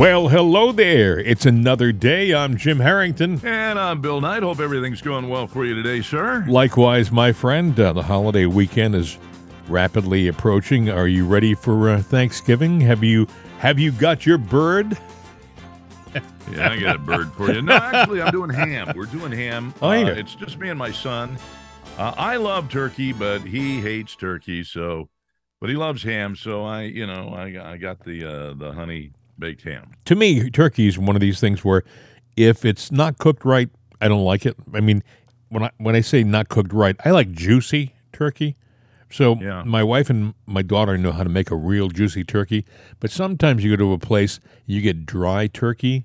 Well, hello there. It's another day. I'm Jim Harrington. And I'm Bill Knight. Hope everything's going well for you today, sir. Likewise, my friend. Uh, the holiday weekend is rapidly approaching. Are you ready for uh, Thanksgiving? Have you have you got your bird? Yeah, I got a bird for you. No, actually, I'm doing ham. We're doing ham. Oh, Uh, yeah. it's just me and my son. Uh, I love turkey, but he hates turkey. So, but he loves ham. So I, you know, I, I got the uh, the honey baked ham. To me, turkey is one of these things where if it's not cooked right, I don't like it. I mean, when I when I say not cooked right, I like juicy turkey. So Yeah. my wife and my daughter know how to make a real juicy turkey, but sometimes you go to a place, you get dry turkey,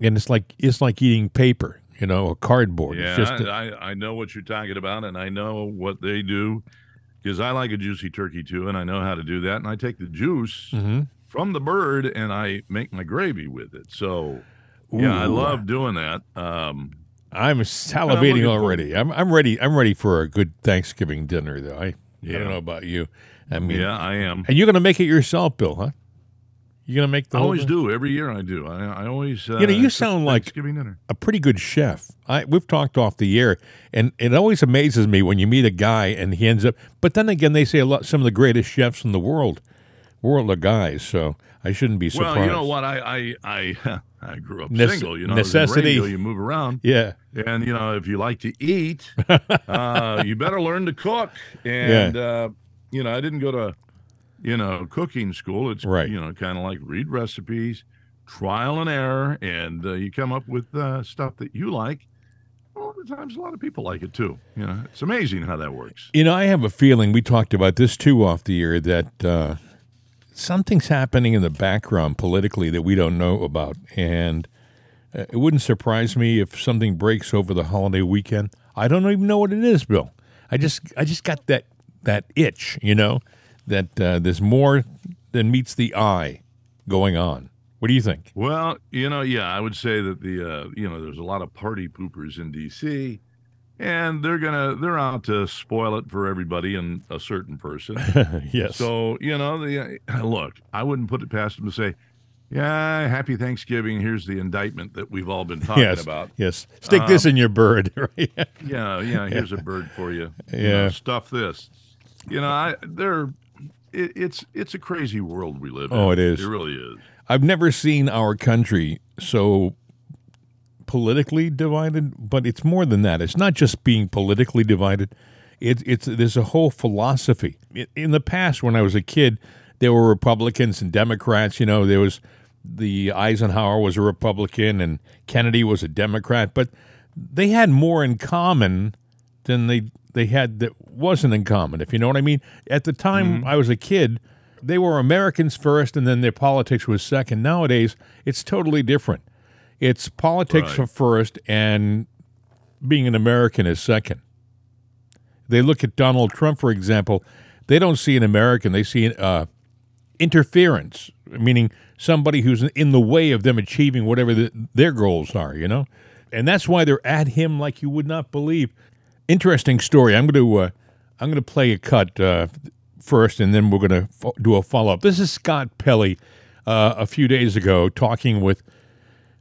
and it's like it's like eating paper, you know, or cardboard. Yeah, it's just a- I, I know what you're talking about, and I know what they do because I like a juicy turkey too, and I know how to do that. And I take the juice Mhm. From the bird and I make my gravy with it. So, yeah, I love doing that. Um, I'm salivating looking already. I'm I'm ready. I'm ready for a good Thanksgiving dinner, though. I I don't know about you. I mean, yeah, I am. and you're gonna make it yourself, Bill, huh? You're gonna make the I always thing? do. Every year I do. I, I always. Uh, You know, you sound like- Thanksgiving dinner. a pretty good chef. I we've talked off the air, and it always amazes me when you meet a guy and he ends up. But then again, they say a lot. Some of the greatest chefs in the world, world of guys. So I shouldn't be surprised. Well, you know what? I I I, I grew up Nece- single. You know, necessity. Radio, you move around, Yeah, and you know, if you like to eat, uh, you better learn to cook. And uh, you know, I didn't go to you know cooking school. It's Right. You know, kind of like read recipes, trial and error, and uh, you come up with uh, stuff that you like. Well, other times, a lot of people like it too. You know, it's amazing how that works. you know, I have a feeling we talked about this too off the air that uh, something's happening in the background politically that we don't know about, and uh, it wouldn't surprise me if something breaks over the holiday weekend. I don't even know what it is, Bill. I just I just got that that itch, you know, that uh, there's more than meets the eye going on. What do you think? Well, you know, yeah, I would say that the uh, you know, there's a lot of party poopers in DC and they're to they're out to spoil it for everybody and a certain person. yes. so, you know, the uh, look, I wouldn't put it past them to say, "Yeah, happy Thanksgiving. Here's the indictment that we've all been talking yes. about." Yes. Stick this in your bird. right? Yeah, yeah, here's a bird for you. You know, Yeah. stuff this. You know, I they're it, it's it's a crazy world we live in. Oh, it is. It really is. I've never seen our country so politically divided, but it's more than that. It's not just being politically divided. It, it's there's a whole philosophy. In- In the past, when I was a kid, there were Republicans and Democrats. You know, there was the Eisenhower was a Republican and Kennedy was a Democrat, but they had more in common than they they had that wasn't in common. If you know what I mean. At the time mm-hmm. I was a kid, they were Americans first, and then their politics was second. Nowadays, it's totally different. It's politics Right. first, and being an American is second. They look at Donald Trump, for example. They don't see an American; they see uh, interference, meaning somebody who's in the way of them achieving whatever the, their goals are. You know, and that's why they're at him like you would not believe. Interesting story. I'm going to uh, I'm going to play a cut uh, first, and then we're going to fo- do a follow up. This is Scott Pelley uh, a few days ago talking with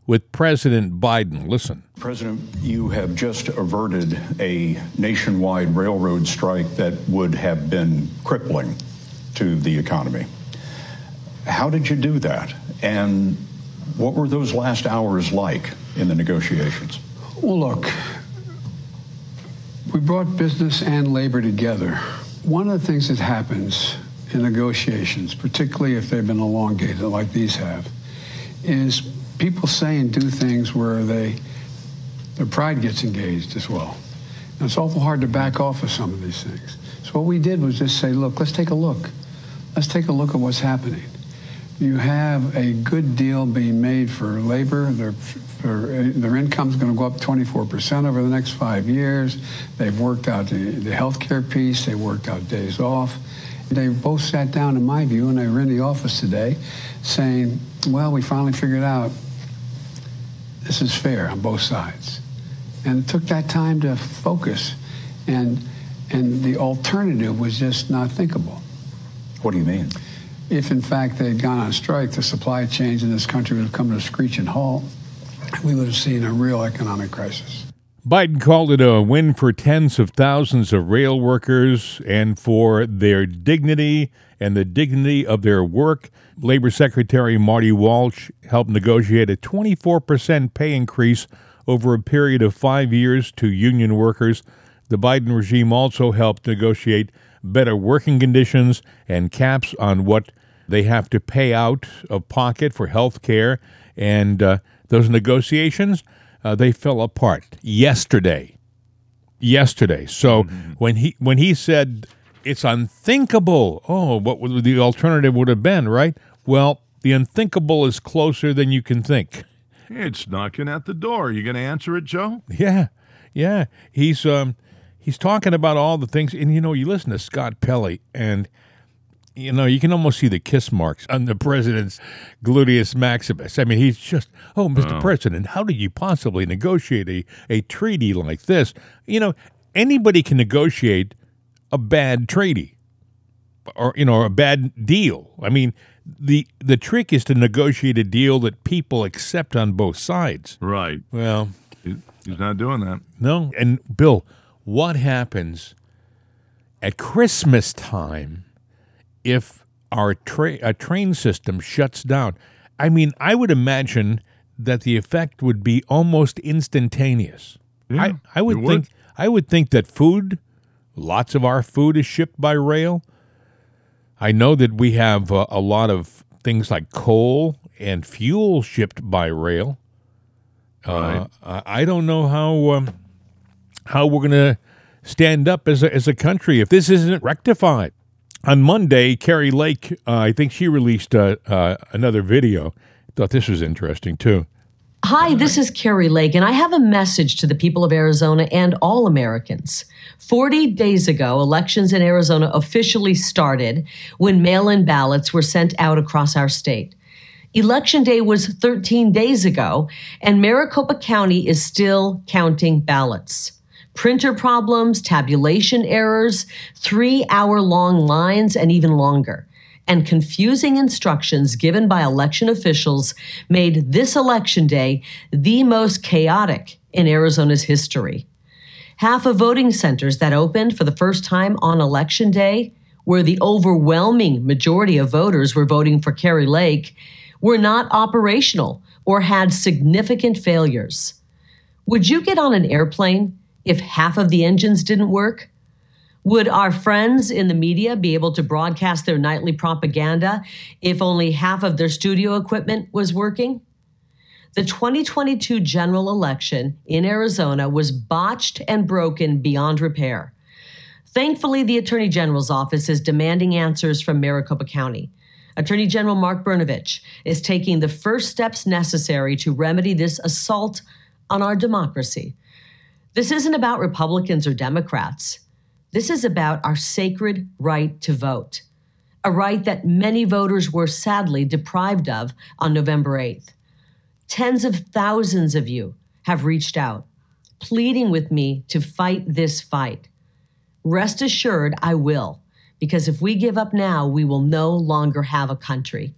with President Biden. Listen. President, you have just averted a nationwide railroad strike that would have been crippling to the economy. How did you do that? And what were those last hours like in the negotiations? Well, look, we brought business and labor together. One of the things that happens in negotiations, particularly if they've been elongated like these have, is people say and do things where they their pride gets engaged as well. And it's awful hard to back off of some of these things. So what we did was just say, look, let's take a look. Let's take a look at what's happening. You have a good deal being made for labor. Their, for, their income's going to go up 24% over the next five years. They've worked out the, the health care piece. They worked out days off. They both sat down, in my view, and they were in the office today saying, well, we finally figured out this is fair on both sides. And it took that time to focus. And, and the alternative was just not thinkable. What do you mean? if in fact they had gone on strike, the supply chains in this country would have come to a screeching halt. We would have seen a real economic crisis. Biden called it a win for tens of thousands of rail workers and for their dignity and the dignity of their work. Labor Secretary Marty Walsh helped negotiate a 24% pay increase over a period of five years to union workers. The Biden regime also helped negotiate better working conditions and caps on what they have to pay out of pocket for health care. And uh, those negotiations, uh, they fell apart yesterday. Yesterday. So mm-hmm. when he when he said it's unthinkable, oh, what would the alternative would have been, right? Well, the unthinkable is closer than you can think. It's knocking at the door. You going to answer it, Joe? Yeah, yeah. He's um, he's talking about all the things, and you know, you listen to Scott Pelley, and you know, you can almost see the kiss marks on the president's gluteus maximus. I mean, he's just, oh, Mr. Oh. President, how did you possibly negotiate a, a treaty like this? You know, anybody can negotiate a bad treaty or, you know, a bad deal. I mean, the the trick is to negotiate a deal that people accept on both sides. Right. Well, he's not doing that. No. And Bill, what happens at Christmas time if our tra- a train system shuts down. I mean, I would imagine that the effect would be almost instantaneous. Yeah, I, I would think would. I would think that food, lots of our food is shipped by rail. I know that we have uh, a lot of things like coal and fuel shipped by rail. Uh, right. I don't know how um, how we're going to stand up as a, as a country if this isn't rectified on Monday, Kari Lake, uh, I think she released uh, uh, another video. Thought this was interesting too. Hi, this is Kari Lake, and I have a message to the people of Arizona and all Americans. 40 days ago, elections in Arizona officially started when mail in ballots were sent out across our state. Election day was 13 days ago, and Maricopa County is still counting ballots printer problems, tabulation errors, three hour long lines, and even longer. And confusing instructions given by election officials made this election day the most chaotic in Arizona's history. Half of voting centers that opened for the first time on election day, where the overwhelming majority of voters were voting for Kari Lake, were not operational or had significant failures. Would you get on an airplane if half of the engines didn't work? Would our friends in the media be able to broadcast their nightly propaganda if only half of their studio equipment was working? The 2022 general election in Arizona was botched and broken beyond repair. Thankfully, the Attorney General's office is demanding answers from Maricopa County. Attorney General Mark Brnovich is taking the first steps necessary to remedy this assault on our democracy. This isn't about Republicans or Democrats. This is about our sacred right to vote, a right that many voters were sadly deprived of on November 8th. Tens of thousands of you have reached out, pleading with me to fight this fight. Rest assured, I will, because if we give up now, we will no longer have a country.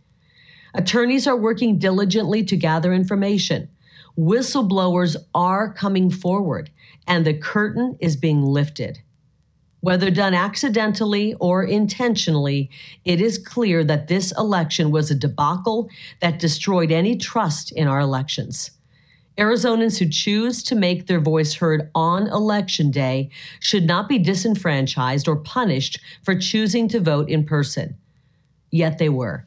Attorneys are working diligently to gather information. Whistleblowers are coming forward and the curtain is being lifted. Whether done accidentally or intentionally, it is clear that this election was a debacle that destroyed any trust in our elections. Arizonans who choose to make their voice heard on election day should not be disenfranchised or punished for choosing to vote in person. Yet they were.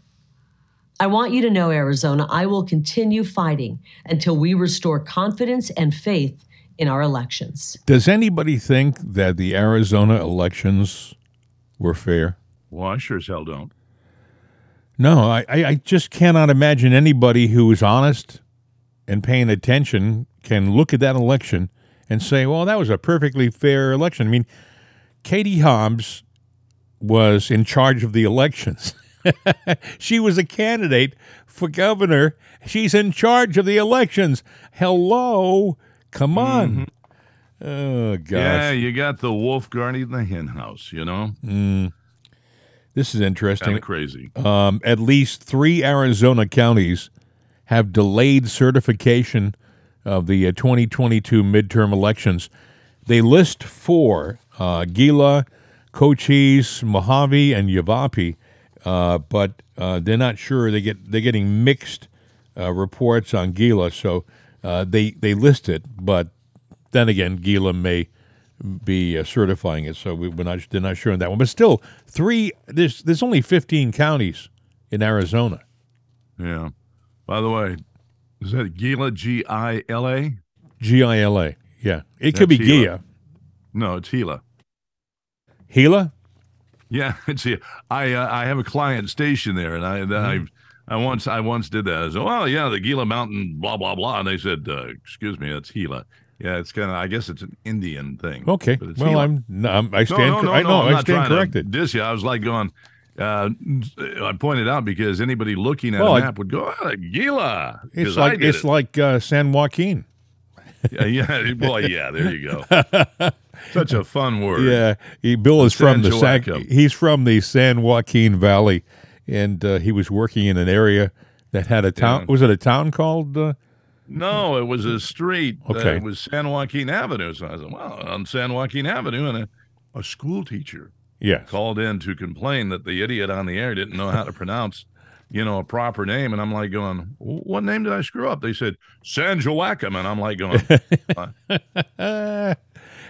I want you to know, Arizona, I will continue fighting until we restore confidence and faith in our elections. Does anybody think that the Arizona elections were fair? Well, I sure as hell don't. No, I, I just cannot imagine anybody who is honest and paying attention can look at that election and say, well, that was a perfectly fair election. I mean, Katie Hobbs was in charge of the elections. she was a candidate for governor. She's in charge of the elections. Hello. Come on. Mm-hmm. Oh gosh. Yeah, you got the wolf guarding the hen house, you know? Mm. This is Kind interesting. of crazy. Um, at least three Arizona counties have delayed certification of the uh, 2022 midterm elections. They list four uh, Gila, Cochise, Mohave, and Yavapai, uh, but uh, they're not sure. They get they're getting mixed uh, reports on Gila, so uh, they they list it, but then again, Gila may be uh, certifying it, so we, we're not they're not sure on that one. But still, three there's there's only 15 counties in Arizona. Yeah. By the way, is that Gila? G I L A? G I L A. Yeah, it could be Gila. Gia. No, it's Gila. Gila. Yeah, it's Gila. I uh, I have a client station there, and I Mm-hmm. I once I once did that. I said, well, yeah, the Gila Mountain, blah blah blah, and they said, uh, excuse me, that's Gila. Yeah, it's kind of. I guess it's an Indian thing. Okay. Well, Gila. I'm, I'm I stand. no, no, I know. I'm I not stand trying to corrected. diss you. I was like going. Uh, I pointed out because anybody looking at Well, a map would go, oh, Gila. It's like it's it. like uh, San Joaquin. yeah, yeah, boy, yeah. There you go. Such a fun word. Yeah, he, Bill is from the San San, he's from the San Joaquin Valley, and uh, he was working in an area that had a town. Yeah. Was it a town called? Uh, No, it was a street. Okay. it was San Joaquin Avenue. So I said, well, on San Joaquin Avenue, and a, a school teacher yes. called in to complain that the idiot on the air didn't know how to pronounce, you know, a proper name. And I'm like going, what name did I screw up? They said San Joaquin. And I'm like going, Uh,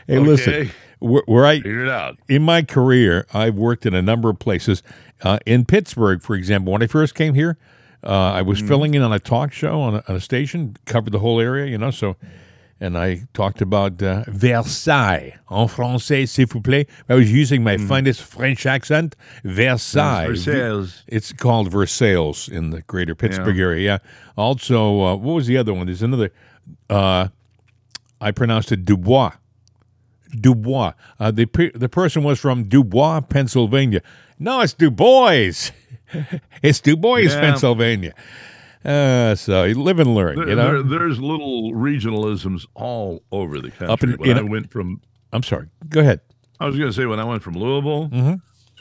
hey, listen. Okay. Where, where I figure it out. in my career, I've worked in a number of places. Uh, in Pittsburgh, for example, when I first came here, uh, I was filling in on a talk show on a, on a station, covered the whole area, you know. So, and I talked about uh, Versailles en français, s'il vous plaît. I was using my finest French accent, Versailles. Versailles. It's called Versailles in the greater Pittsburgh area. Yeah. Also, uh, what was the other one? There's another. Uh, I pronounced it Dubois. Dubois. Uh, the pe- the person was from Dubois, Pennsylvania. No, it's Du Bois. it's Du Bois, Yeah. Pennsylvania. Uh, so you live and learn. There, you know. there- there's little regionalisms all over the country. Up in- when in- I went from, I'm sorry. Go ahead. I was going to say, when I went from Louisville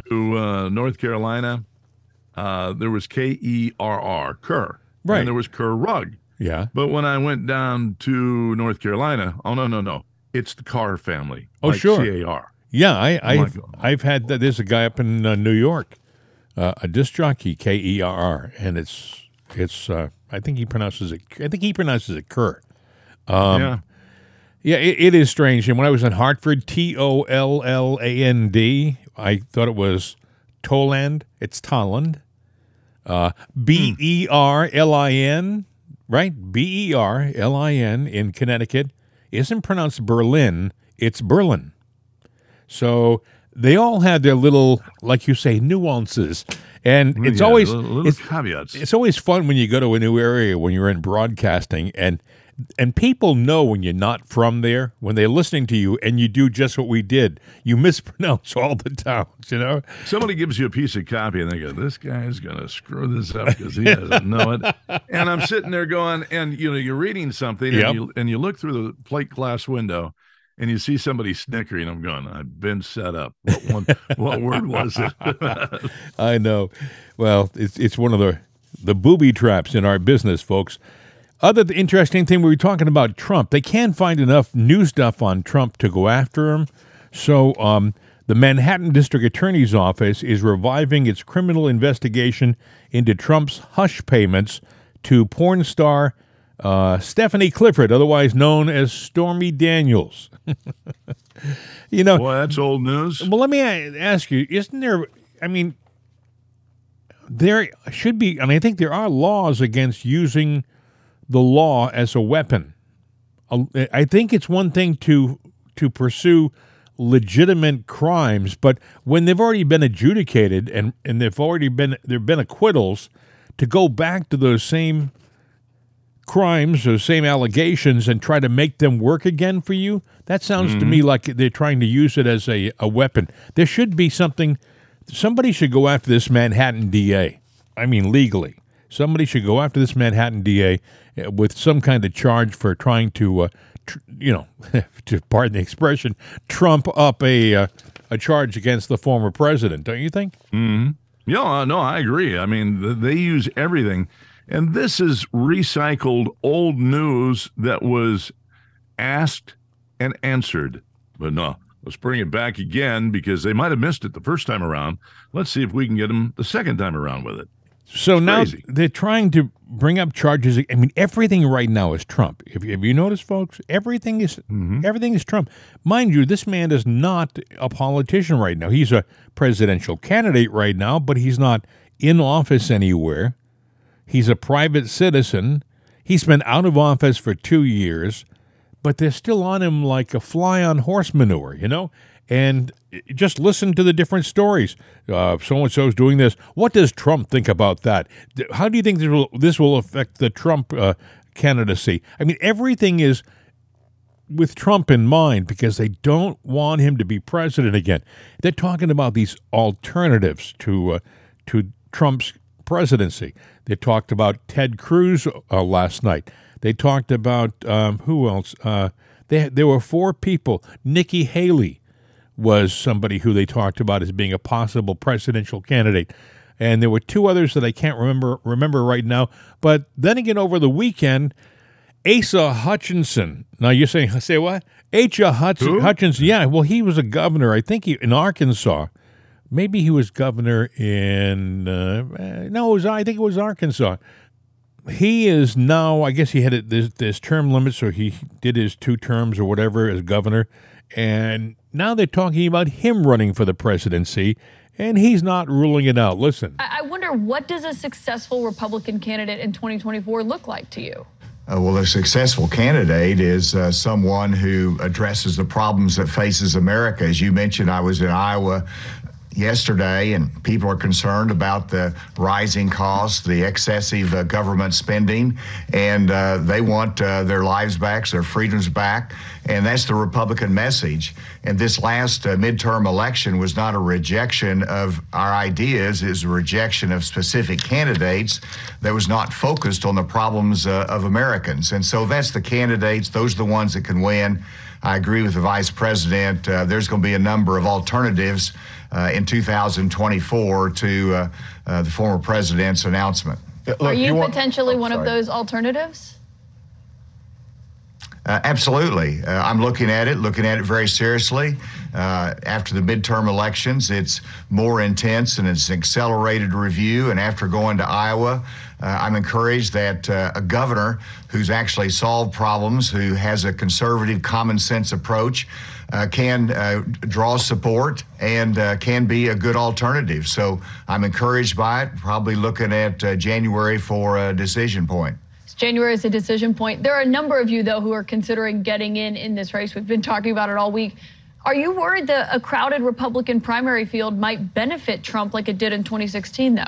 to uh, North Carolina, uh, there was K E R R, Kerr. Right. And there was Kerr Drug. Yeah. But when I went down to North Carolina, oh, no, no, no. It's the Carr family. Oh, like sure. C A R. Yeah, I, I've, God. I've had that. There's a guy up in uh, New York, uh, a disc jockey, K E R R, and it's it's. Uh, I think he pronounces it. I think he pronounces it Kerr. Um, yeah. Yeah, it, it is strange. And when I was in Hartford, T O L L A N D, I thought it was Toland. It's Tolland. Uh, B E R L I N, right? B E R L I N in Connecticut isn't pronounced Berlin, it's Berlin. So they all had their little, like you say, nuances. And it's Yeah, always little, little it's, caveats. it's always fun when you go to a new area when you're in broadcasting and and people know when you're not from there when they're listening to you and you do just what we did you mispronounce all the towns you know Somebody gives you a piece of copy and they go, "This guy is going to screw this up because he doesn't know it." And I'm sitting there going, and you know, you're reading something, Yep. and you and you look through the plate glass window, and you see somebody snickering. I'm going, "I've been set up." What one? what word was it? i know well it's it's one of the the booby traps in our business folks other the interesting thing we were talking about trump they can't find enough new stuff on trump to go after him so um, the manhattan district attorney's office is reviving its criminal investigation into trump's hush payments to porn star uh, stephanie clifford otherwise known as stormy daniels you know well, that's old news. well, let me ask you: Isn't there? I mean, there should be, and I think there are laws against using the law as a weapon. I think it's one thing to to pursue legitimate crimes, but when they've already been adjudicated and and they've already been there've been acquittals, to go back to those same crimes or same allegations and try to make them work again for you that sounds to me like they're trying to use it as a, a weapon there should be something somebody should go after this manhattan da i mean legally somebody should go after this manhattan da uh, with some kind of charge for trying to uh, tr- you know to pardon the expression trump up a uh, a charge against the former president, don't you think? Hmm. Yeah, no, I agree. I mean, they use everything. And this is recycled old news that was asked and answered. But no, let's bring it back again because they might have missed it the first time around. Let's see if we can get them the second time around with it. So now crazy. they're trying to bring up charges. I mean, everything right now is Trump. If, if you notice, folks, everything is mm-hmm. everything is Trump. Mind you, this man is not a politician right now. He's a presidential candidate right now, but he's not in office anywhere. He's a private citizen. He's been out of office for two years, but they're still on him like a fly on horse manure, you know? And just listen to the different stories. Uh, so and so's doing this. What does Trump think about that? How do you think this will, this will affect the Trump uh, candidacy? I mean, everything is with Trump in mind because they don't want him to be president again. They're talking about these alternatives to uh, to Trump's presidency. They talked about Ted Cruz uh, last night. They talked about um, who else? Uh, they, there were four people. Nikki Haley was somebody who they talked about as being a possible presidential candidate. And there were two others that I can't remember remember right now. But then again, over the weekend, Asa Hutchinson. Now you're saying, say what? Asa Hutch- Hutchinson. Yeah, well, he was a governor. I think he in Arkansas. Maybe he was governor in. Uh, uh, no, it was I think it was Arkansas. He is now. I guess he had it, this this term limit, so he did his two terms or whatever as governor, and now they're talking about him running for the presidency, and he's not ruling it out. Listen. I I wonder what does a successful Republican candidate in 2024 look like to you? Uh, well, a successful candidate is uh, someone who addresses the problems that faces America. As you mentioned, I was in Iowa yesterday, and people are concerned about the rising costs, the excessive uh, government spending, and uh, they want uh, their lives back, their freedoms back, and that's the Republican message. And this last uh, midterm election was not a rejection of our ideas; was a rejection of specific candidates that was not focused on the problems uh, of Americans. And so that's the candidates; those are the ones that can win. I agree with the vice president. Uh, there's going to be a number of alternatives in 2024 to uh, uh, the former president's announcement. Are you, potentially oh, one of those alternatives? Uh, absolutely. Uh, I'm looking at it, looking at it very seriously. Uh, after the midterm elections, it's more intense and it's an accelerated review. And after going to Iowa, uh, I'm encouraged that uh, a governor who's actually solved problems, who has a conservative, common sense approach, uh, can uh, draw support and uh, can be a good alternative. So I'm encouraged by it. Probably looking at uh, January for a decision point. January is a decision point. There are a number of you, though, who are considering getting in in this race. We've been talking about it all week. Are you worried that a crowded Republican primary field might benefit Trump like it did in 2016, though?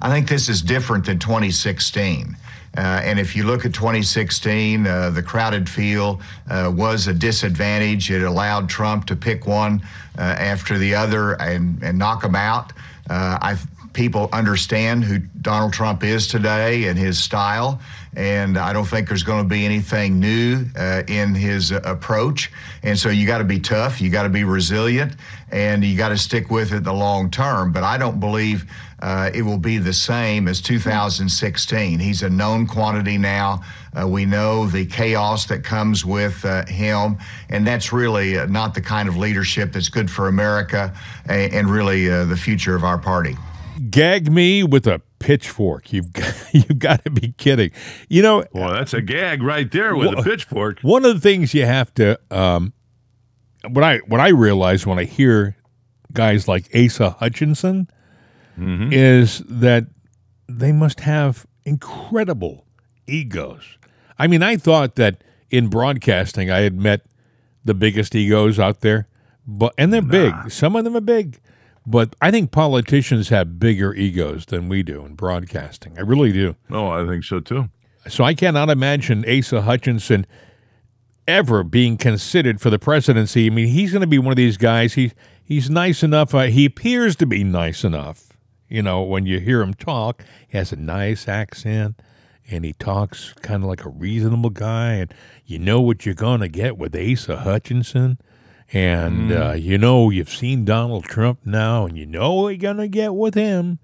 I think this is different than 2016. Uh, and if you look at 2016, uh, the crowded field uh, was a disadvantage. It allowed Trump to pick one uh, after the other and, and knock them out. Uh, I people understand who Donald Trump is today and his style, and I don't think there's going to be anything new uh, in his uh, approach. And so you got to be tough, you got to be resilient, and you got to stick with it the long term. But I don't believe uh, it will be the same as 2016. He's a known quantity now. Uh, we know the chaos that comes with uh, him, and that's really uh, not the kind of leadership that's good for America and, and really the future of our party. Gag me with a pitchfork. You've got, you've got to be kidding. You know, Well, that's a gag right there with Wha- a pitchfork. one of the things you have to um, what I what I realize when I hear guys like Asa Hutchinson is that they must have incredible egos. I mean, I thought that in broadcasting I had met the biggest egos out there, but and they're big. Some of them are big, but I think politicians have bigger egos than we do in broadcasting. I really do. Oh, I think so too. So I cannot imagine Asa Hutchinson ever being considered for the presidency. I mean, he's going to be one of these guys. He he's nice enough. Uh, he appears to be nice enough. You know, when you hear him talk, he has a nice accent, and he talks kind of like a reasonable guy. And you know what you're going to get with Asa Hutchinson. And Mm. uh, you know, you've seen Donald Trump now, and you know what you're going to get with him.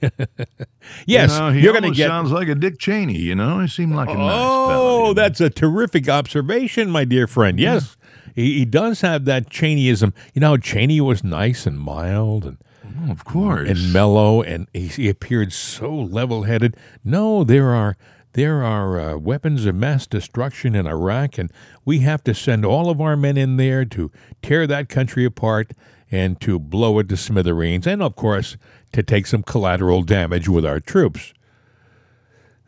yes, You know, he you're going to get. sounds like a Dick Cheney. You know, he seemed like a nice oh, that's a terrific observation, my dear friend. Yes, he, he does have that Cheneyism. You know, Cheney was nice and mild and Oh, of course. and mellow, and he, he appeared so level-headed. No, there are there are uh, weapons of mass destruction in Iraq, and we have to send all of our men in there to tear that country apart and to blow it to smithereens, and of course to take some collateral damage with our troops.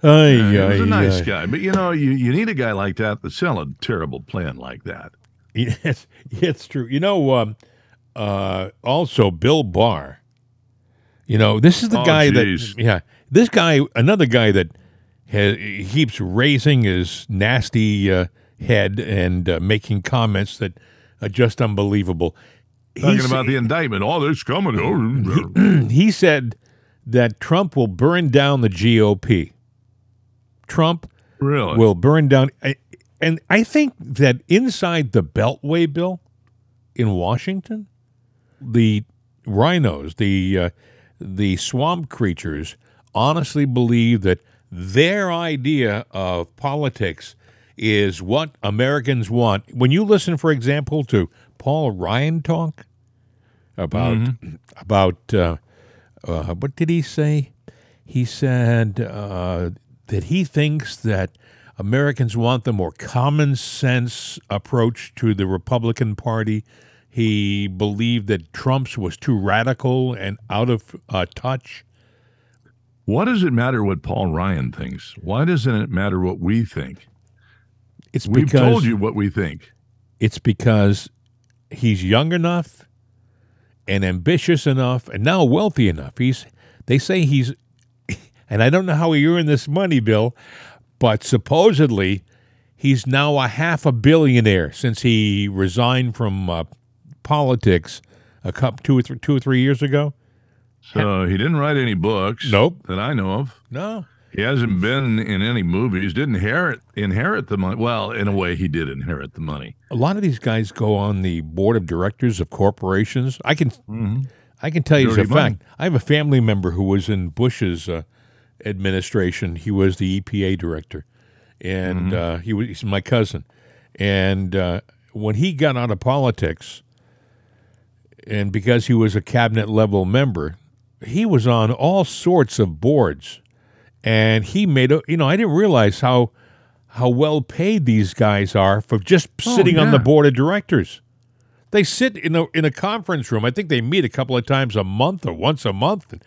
Ay, he was a nice ay. guy, but you know, you, you need a guy like that to sell a terrible plan like that. Yes, it's true. You know, um, uh, also Bill Barr. You know, this is the Oh, guy geez. that yeah, this guy, another guy that ha keeps raising his nasty uh, head and uh, making comments that are just unbelievable. Talking He's- about the indictment, all this coming. Oh, he said that Trump will burn down the GOP. Trump really? will burn down. And I think that inside the Beltway bill in Washington, the RINOs, the uh, the swamp creatures, honestly believe that their idea of politics is what Americans want. When you listen, for example, to Paul Ryan talk about about uh, uh, what did he say? He said uh, that he thinks that Americans want the more common sense approach to the Republican Party. He believed that Trump's was too radical and out of uh, touch. What does it matter what Paul Ryan thinks? Why doesn't it matter what we think? It's We've told you what we think. it's because he's young enough and ambitious enough and now wealthy enough. He's they say he's and I don't know how he earned this money, Bill, but supposedly he's now a half a billionaire since he resigned from uh, politics a couple two or three, two or three years ago. So he didn't write any books. Nope. That I know of. No. He hasn't been in any movies. Didn't inherit inherit the money. Well, in a way, he did inherit the money. A lot of these guys go on the board of directors of corporations. I can I can tell you as a money. fact. I have a family member who was in Bush's uh, administration. He was the EPA director, and uh, he was he's my cousin. And uh, when he got out of politics, and because he was a cabinet level member, he was on all sorts of boards, and he made a. You know, I didn't realize how how well paid these guys are for just oh, sitting on the board of directors. They sit in a in a conference room. I think they meet a couple of times a month or once a month, and,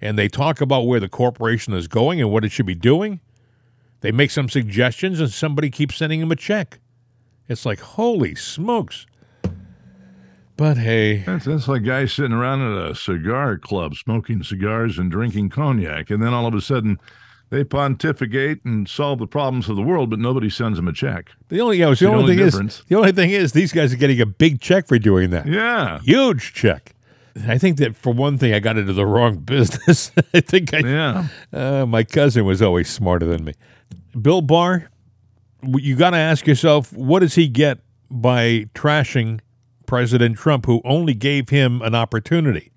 and they talk about where the corporation is going and what it should be doing. They make some suggestions, and somebody keeps sending them a check. It's like holy smokes! But hey, That's, that's like guys sitting around at a cigar club smoking cigars and drinking cognac. And then all of a sudden, they pontificate and solve the problems of the world, but nobody sends them a check. the only yeah, the, the only only thing difference. is the only thing is these guys are getting a big check for doing that. Yeah. Huge check. I think that for one thing, I got into the wrong business. I think I Yeah. Uh, my cousin was always smarter than me. Bill Barr, you got to ask yourself, what does he get by trashing President Trump, who only gave him an opportunity?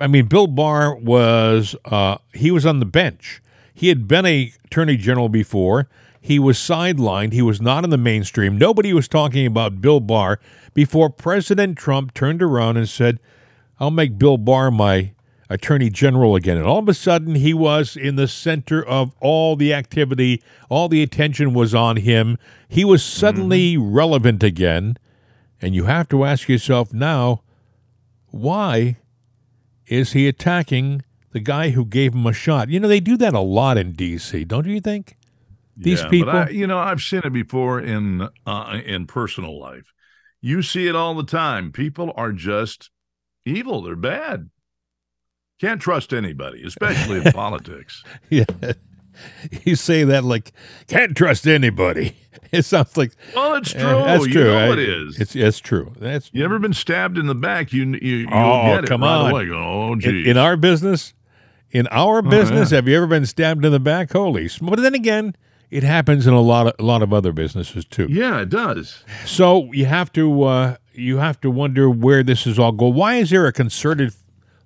I mean, Bill Barr was uh, he was on the bench. He had been a attorney general before. He was sidelined. He was not in the mainstream. Nobody was talking about Bill Barr before President Trump turned around and said, I'll make Bill Barr my attorney general again. And all of a sudden, he was in the center of all the activity. All the attention was on him. He was suddenly relevant again. And you have to ask yourself now, why is he attacking the guy who gave him a shot? You know, they do that a lot in D.C., don't you think? These Yeah, people. I, you know, I've seen it before in uh, in personal life. You see it all the time. People are just evil. They're bad. Can't trust anybody, especially in politics. yeah. You say that like, can't trust anybody. It sounds like Well, it's eh, true. that's you true. know I- it is. It's, it's true. That's you ever been stabbed in the back? You you Oh, get it come right on. away. Oh, in, geez. in our business. In our Oh, business, yeah. have you ever been stabbed in the back? Holy! But then again, it happens in a lot of a lot of other businesses too. yeah, it does. So you have to uh, you have to wonder where this is all going. Why is there a concerted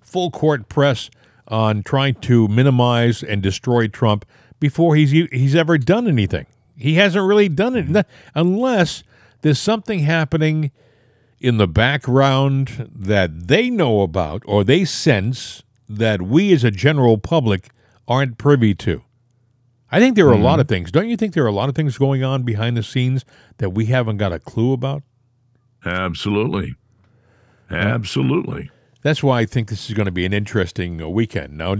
full court press on trying to minimize and destroy Trump before he's he's ever done anything? He hasn't really done it mm-hmm. unless there's something happening in the background that they know about or they sense that we as a general public aren't privy to. I think there are a lot mm-hmm. of things. Don't you think there are a lot of things going on behind the scenes that we haven't got a clue about? Absolutely. Absolutely. That's why I think this is going to be an interesting uh, weekend. Now,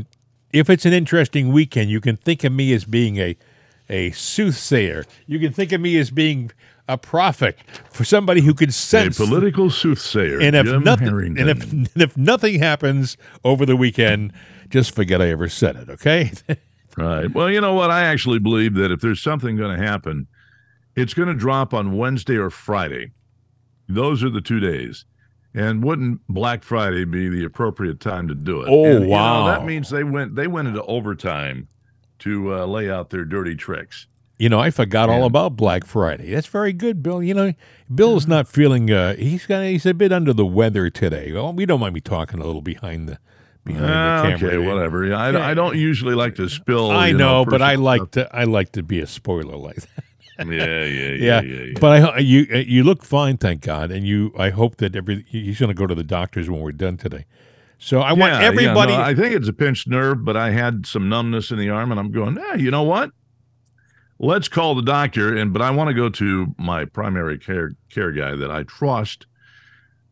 if it's an interesting weekend, you can think of me as being a a soothsayer. You can think of me as being a prophet for somebody who can sense A political soothsayer. and if Jim nothing Harrington. and if, and if nothing happens over the weekend, just forget I ever said it, okay? Right. Well, you know what? I actually believe that if there's something going to happen, it's going to drop on Wednesday or Friday. Those are the two days. And wouldn't Black Friday be the appropriate time to do it? Oh, And, you know, wow. that means they went they went into overtime to uh, lay out their dirty tricks. You know, I forgot all about Black Friday. That's very good, Bill. You know, Bill's not feeling. Uh, he's got. He's a bit under the weather today. Well, we don't mind me talking a little behind the behind Ah, the camera. okay, whatever. Yeah, I, I don't usually like to spill. I you know, but I like to. I like to be a spoiler like that. Yeah, yeah, yeah, Yeah, yeah. yeah, but I you uh, you look fine, thank God, and you. I hope that every he's going to go to the doctors when we're done today. So I want yeah, no, everybody. I think it's a pinched nerve, but I had some numbness in the arm, and I'm going, yeah, you know what? Let's call the doctor. And but I want to go to my primary care care guy that I trust.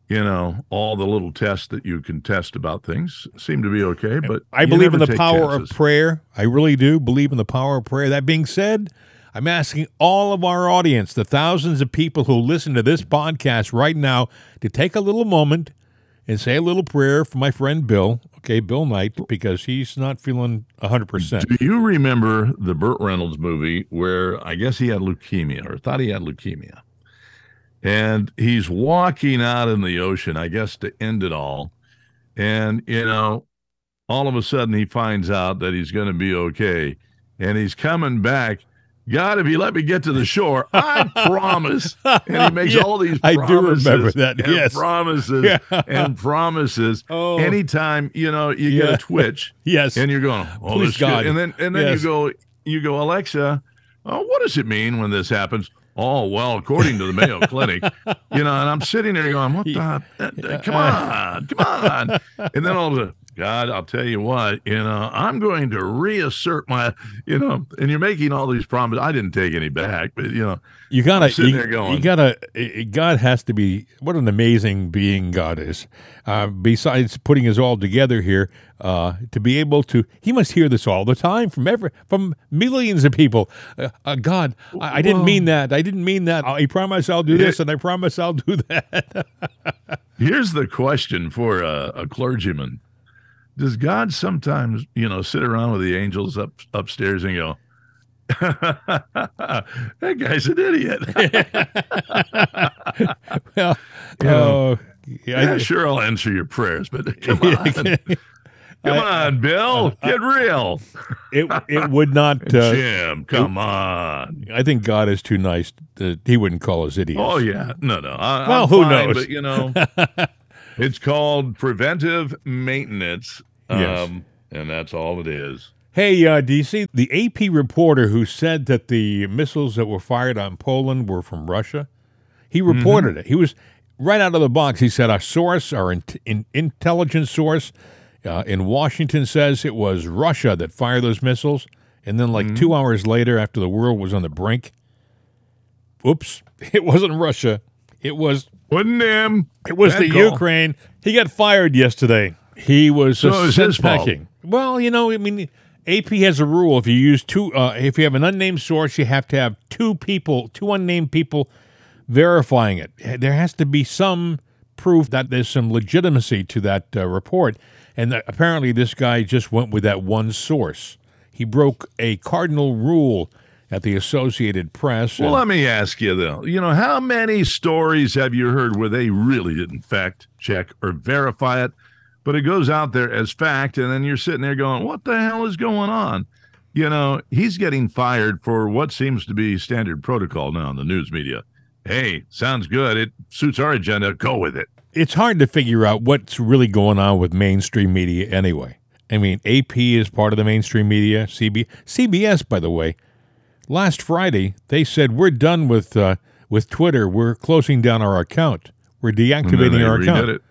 You know, all the little tests that you can test about things seem to be okay. But I believe in the power chances. of prayer. I really do believe in the power of prayer. That being said, I'm asking all of our audience, the thousands of people who listen to this podcast right now, to take a little moment and say a little prayer for my friend Bill, okay, Bill Knight, because he's not feeling 100%. Do you remember the Burt Reynolds movie where I guess he had leukemia or thought he had leukemia? And he's walking out in the ocean, I guess, to end it all. And, you know, all of a sudden he finds out that he's going to be okay. And he's coming back. God, if you let me get to the shore, I promise. And he makes Yeah, all these I promises. do remember that, and yes. Promises Yeah. and promises. Oh. Anytime, you know, you get a twitch Yes. and you're going, oh, Please this is good." God. and then and then Yes. you go, you go, Alexa, oh, what does it mean when this happens? Oh, well, according to the Mayo Clinic, you know, and I'm sitting there going, what the, uh, uh, come on, come on, and then all of a sudden, God, I'll tell you what, you know, I'm going to reassert my, you know, and you're making all these promises. I didn't take any back, but you know, You gotta, sitting you, there going- you gotta. God has to be what an amazing being God is. Uh, besides putting us all together here, uh, to be able to, He must hear this all the time from every from millions of people. Uh, uh, God, I, I didn't mean that. I didn't mean that. I promise I'll do this, and I promise I'll do that. Here's the question for a, a clergyman: Does God sometimes, you know, sit around with the angels up upstairs and go, "That guy's an idiot"? well, Yeah. oh, yeah, I- yeah, sure, I'll answer your prayers, but come on, come on, Bill, get real. it it would not. Uh, Jim, come on. I think God is too nice. To, he wouldn't call us idiots. Oh yeah, no, no. I, Well, I'm who fine, knows? But you know, it's called preventive maintenance. Yes. Um, and that's all it is. Hey, uh, do you see the AP reporter who said that the missiles that were fired on Poland were from Russia? He reported it. He was right out of the box. He said our source, our in, in, intelligence source uh, in Washington says it was Russia that fired those missiles. And then, like two hours later, after the world was on the brink, oops, it wasn't Russia. It was Wasn't him? it was Bad the call. Ukraine. He got fired yesterday. He was So it was his fault. pecking. Well, you know, I mean, AP has a rule. If you use two, uh, if you have an unnamed source, you have to have two people, two unnamed people verifying it. There has to be some proof that there's some legitimacy to that uh, report. And apparently, this guy just went with that one source. He broke a cardinal rule at the Associated Press. Well, and- let me ask you though. You know, how many stories have you heard where they really didn't fact check or verify it, but it goes out there as fact, and then you're sitting there going, "What the hell is going on?" You know, he's getting fired for what seems to be standard protocol now in the news media. hey, sounds good. It suits our agenda. Go with it. It's hard to figure out what's really going on with mainstream media anyway. I mean, AP is part of the mainstream media. CB, CBS, by the way, last Friday they said we're done with uh, with Twitter. We're closing down our account. We're deactivating our account. it.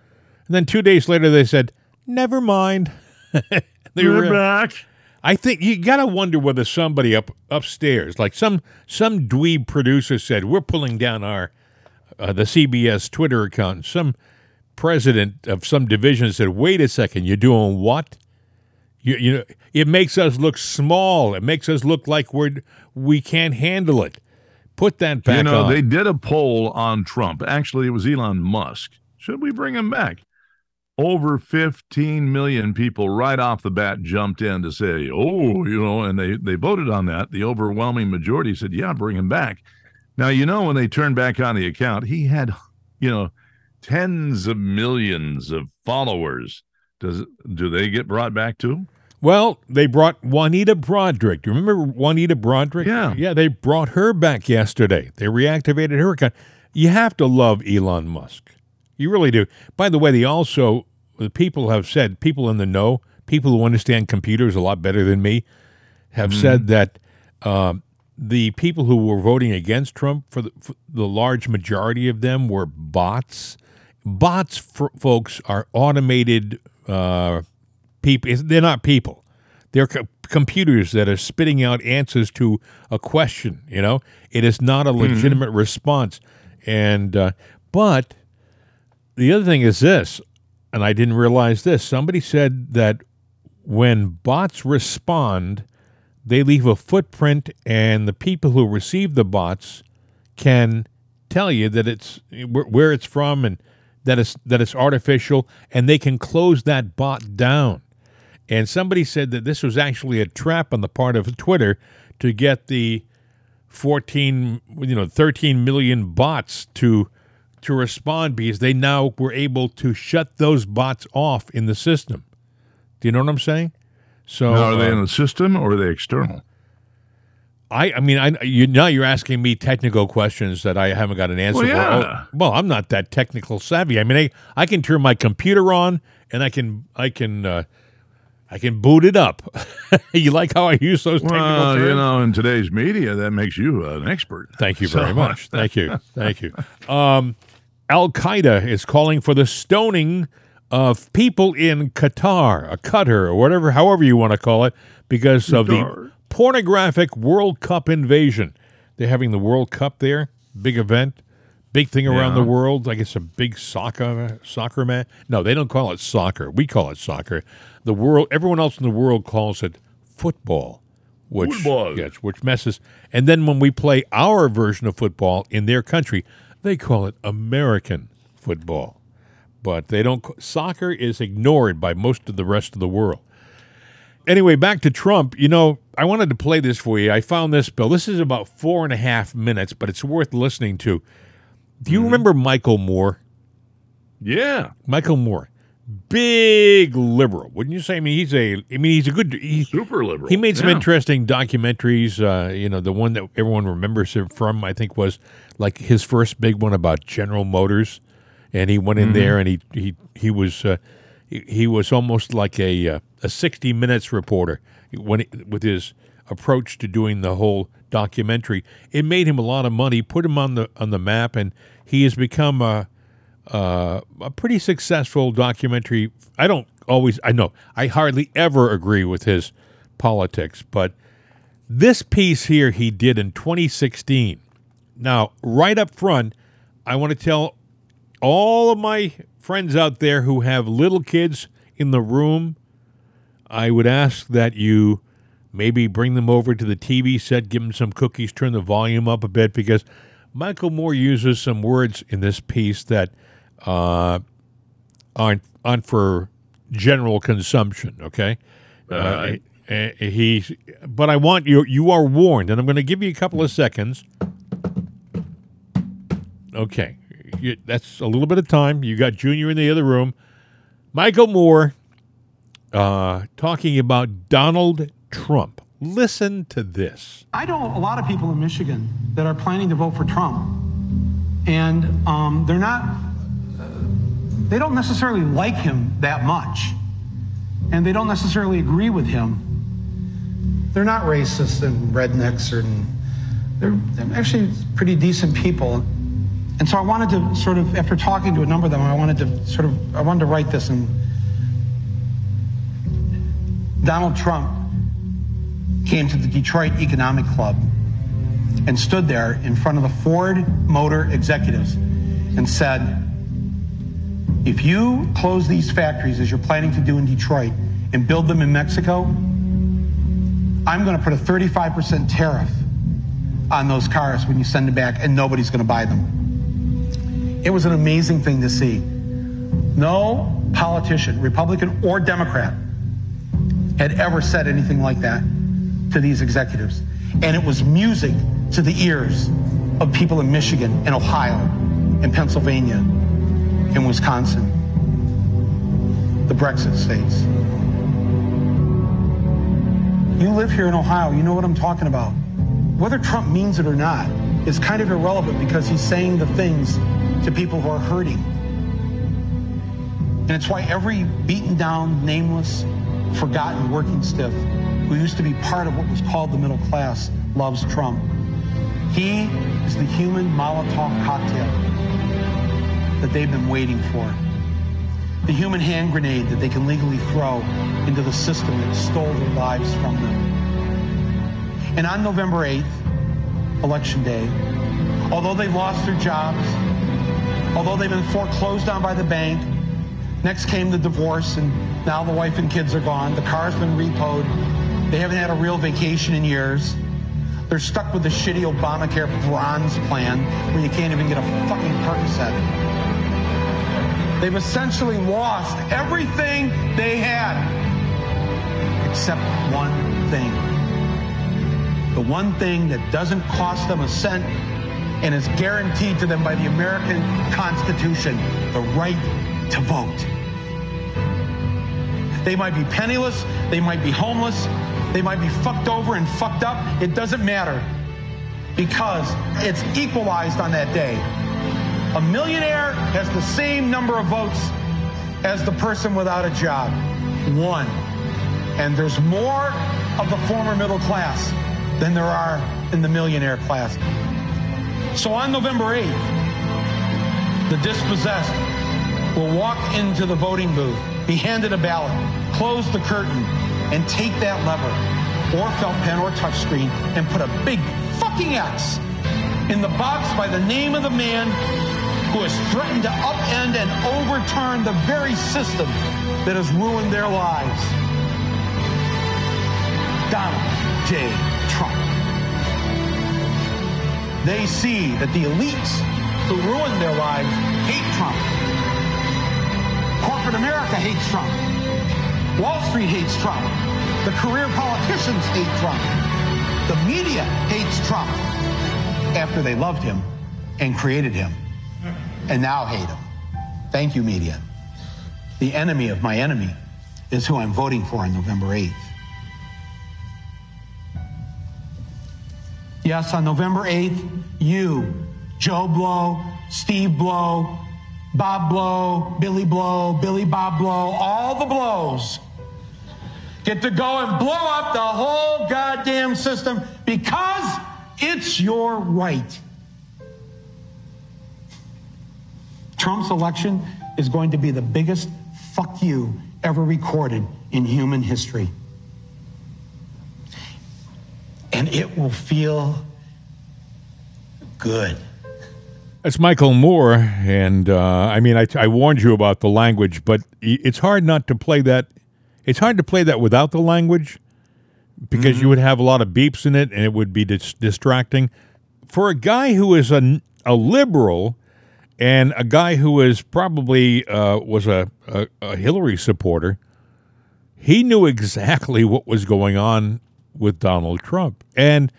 And then two days later they said, never mind. they We're were back. I think you gotta wonder whether somebody up upstairs, like some some dweeb producer, said we're pulling down our uh, the CBS Twitter account. Some president of some division said, "Wait a second, you're doing what? You you know it makes us look small. It makes us look like we're we can't handle it. Put that back you know, on." they did a poll on Trump. Actually, it was Elon Musk. Should we bring him back? Over 15 million people right off the bat jumped in to say, oh, you know, and they, they voted on that. The overwhelming majority said, yeah, bring him back. Now, you know, when they turned back on the account, he had, you know, tens of millions of followers. Does do they get brought back too? Well, they brought Juanita Broaddrick. Do you remember Juanita Broaddrick? Yeah. Yeah, they brought her back yesterday. They reactivated her account. You have to love Elon Musk. You really do. By the way, they also, the people have said, people in the know, people who understand computers a lot better than me, have said that um, the people who were voting against Trump, for the, for the large majority of them, were bots. Bots, f- folks, are automated uh, people. They're not people. They're co- computers that are spitting out answers to a question. You know, it is not a legitimate response. And uh, but the other thing is this, and I didn't realize this. Somebody said that when bots respond, they leave a footprint, and the people who receive the bots can tell you that it's where, where it's from and that it's that it's artificial, and they can close that bot down. And somebody said that this was actually a trap on the part of Twitter to get the 14, you know, 13 million bots to to respond because they now were able to shut those bots off in the system. Do you know what I'm saying? So Now, are they uh, in the system or are they external? I, I mean, I you now you're asking me technical questions that I haven't got an answer Well, for. yeah. Oh, well, I'm not that technical savvy. I mean, I, I can turn my computer on and I can I can uh, I can boot it up. you like how I use those technical Well, terms? you know, in today's media, that makes you an expert. Thank you very So- much. Thank you. Thank you. Um, Al Qaeda is calling for the stoning of people in Qatar, a Qatar, or whatever, however you want to call it, because of the pornographic World Cup invasion. They're having the World Cup there, big event, big thing around Yeah. the world. Like it's a big soccer soccer man. No, they don't call it soccer. We call it soccer. The world, everyone else in the world calls it football. Which, Football. yes, which messes. And then when we play our version of football in their country, they call it American football. But they don't. Soccer is ignored by most of the rest of the world. Anyway, back to Trump. You know, I wanted to play this for you. I found this bill. This is about four and a half minutes, but it's worth listening to. Do you mm-hmm. remember Michael Moore? Yeah. Michael Moore, big liberal, wouldn't you say? I mean, he's a. I mean, he's a good. He, Super liberal. he made some Yeah. interesting documentaries. Uh, you know, the one that everyone remembers him from, I think, was like his first big one about General Motors, and he went in Mm-hmm. there and he he he was uh, he, he was almost like a uh, a sixty minutes reporter when he, with his approach to doing the whole documentary. It made him a lot of money, put him on the on the map, and he has become a uh, a pretty successful documentary. I don't always, I know, I hardly ever agree with his politics, but this piece here he did in 2016. Now, right up front, I want to tell all of my friends out there who have little kids in the room, I would ask that you maybe bring them over to the TV set, give them some cookies, turn the volume up a bit, because Michael Moore uses some words in this piece that uh, aren't aren't for general consumption. Okay, uh, uh, he. But I want you. You are warned, and I'm going to give you a couple of seconds. Okay, you, that's a little bit of time. You got Junior in the other room. Michael Moore uh, talking about Donald Trump. Listen to this. I know a lot of people in Michigan that are planning to vote for Trump and um, they're not, they don't necessarily like him that much, and they don't necessarily agree with him. They're not racist and rednecks, or they're, they're actually pretty decent people. And so I wanted to sort of, after talking to a number of them, I wanted to sort of, I wanted to write this. And Donald Trump came to the Detroit Economic Club and stood there in front of the Ford Motor executives and said, if you close these factories as you're planning to do in Detroit and build them in Mexico, I'm going to put a 35% tariff on those cars when you send them back, and nobody's going to buy them. It was an amazing thing to see. No politician, Republican or Democrat, had ever said anything like that to these executives. And it was music to the ears of people in Michigan and Ohio and Pennsylvania and Wisconsin, the Brexit states. You live here in Ohio, you know what I'm talking about. Whether Trump means it or not is kind of irrelevant because he's saying the things to people who are hurting. And it's why every beaten down, nameless, forgotten working stiff who used to be part of what was called the middle class loves Trump. He is the human Molotov cocktail that they've been waiting for. The human hand grenade that they can legally throw into the system that stole their lives from them. And on November 8th, Election Day, although they've lost their jobs, although they've been foreclosed on by the bank, next came the divorce, and now the wife and kids are gone. The car's been repoed. They haven't had a real vacation in years. They're stuck with the shitty Obamacare bronze plan where you can't even get a fucking Percocet. They've essentially lost everything they had except one thing. The one thing that doesn't cost them a cent and is guaranteed to them by the American Constitution the right to vote. They might be penniless, they might be homeless, they might be fucked over and fucked up. It doesn't matter because it's equalized on that day. A millionaire has the same number of votes as the person without a job. One. And there's more of the former middle class than there are in the millionaire class. So on November 8th, the dispossessed will walk into the voting booth, be handed a ballot, close the curtain, and take that lever or felt pen or touchscreen and put a big fucking X in the box by the name of the man who has threatened to upend and overturn the very system that has ruined their lives. Donald J. Trump. They see that the elites who ruined their lives hate Trump. Corporate America hates Trump. Wall Street hates Trump. The career politicians hate Trump. The media hates Trump after they loved him and created him and now hate him. Thank you, media. The enemy of my enemy is who I'm voting for on November 8th. Yes, on November 8th, you, Joe Blow, Steve Blow, Bob Blow, Billy Blow, Billy Bob Blow, all the blows get to go and blow up the whole goddamn system because it's your right. Trump's election is going to be the biggest fuck you ever recorded in human history. And it will feel good. That's Michael Moore, and uh, I mean, I, I warned you about the language, but it's hard not to play that. It's hard to play that without the language because you would have a lot of beeps in it, and it would be dis- distracting. For a guy who is a, a liberal and a guy who is probably uh, was a, a, a Hillary supporter, he knew exactly what was going on with Donald Trump, and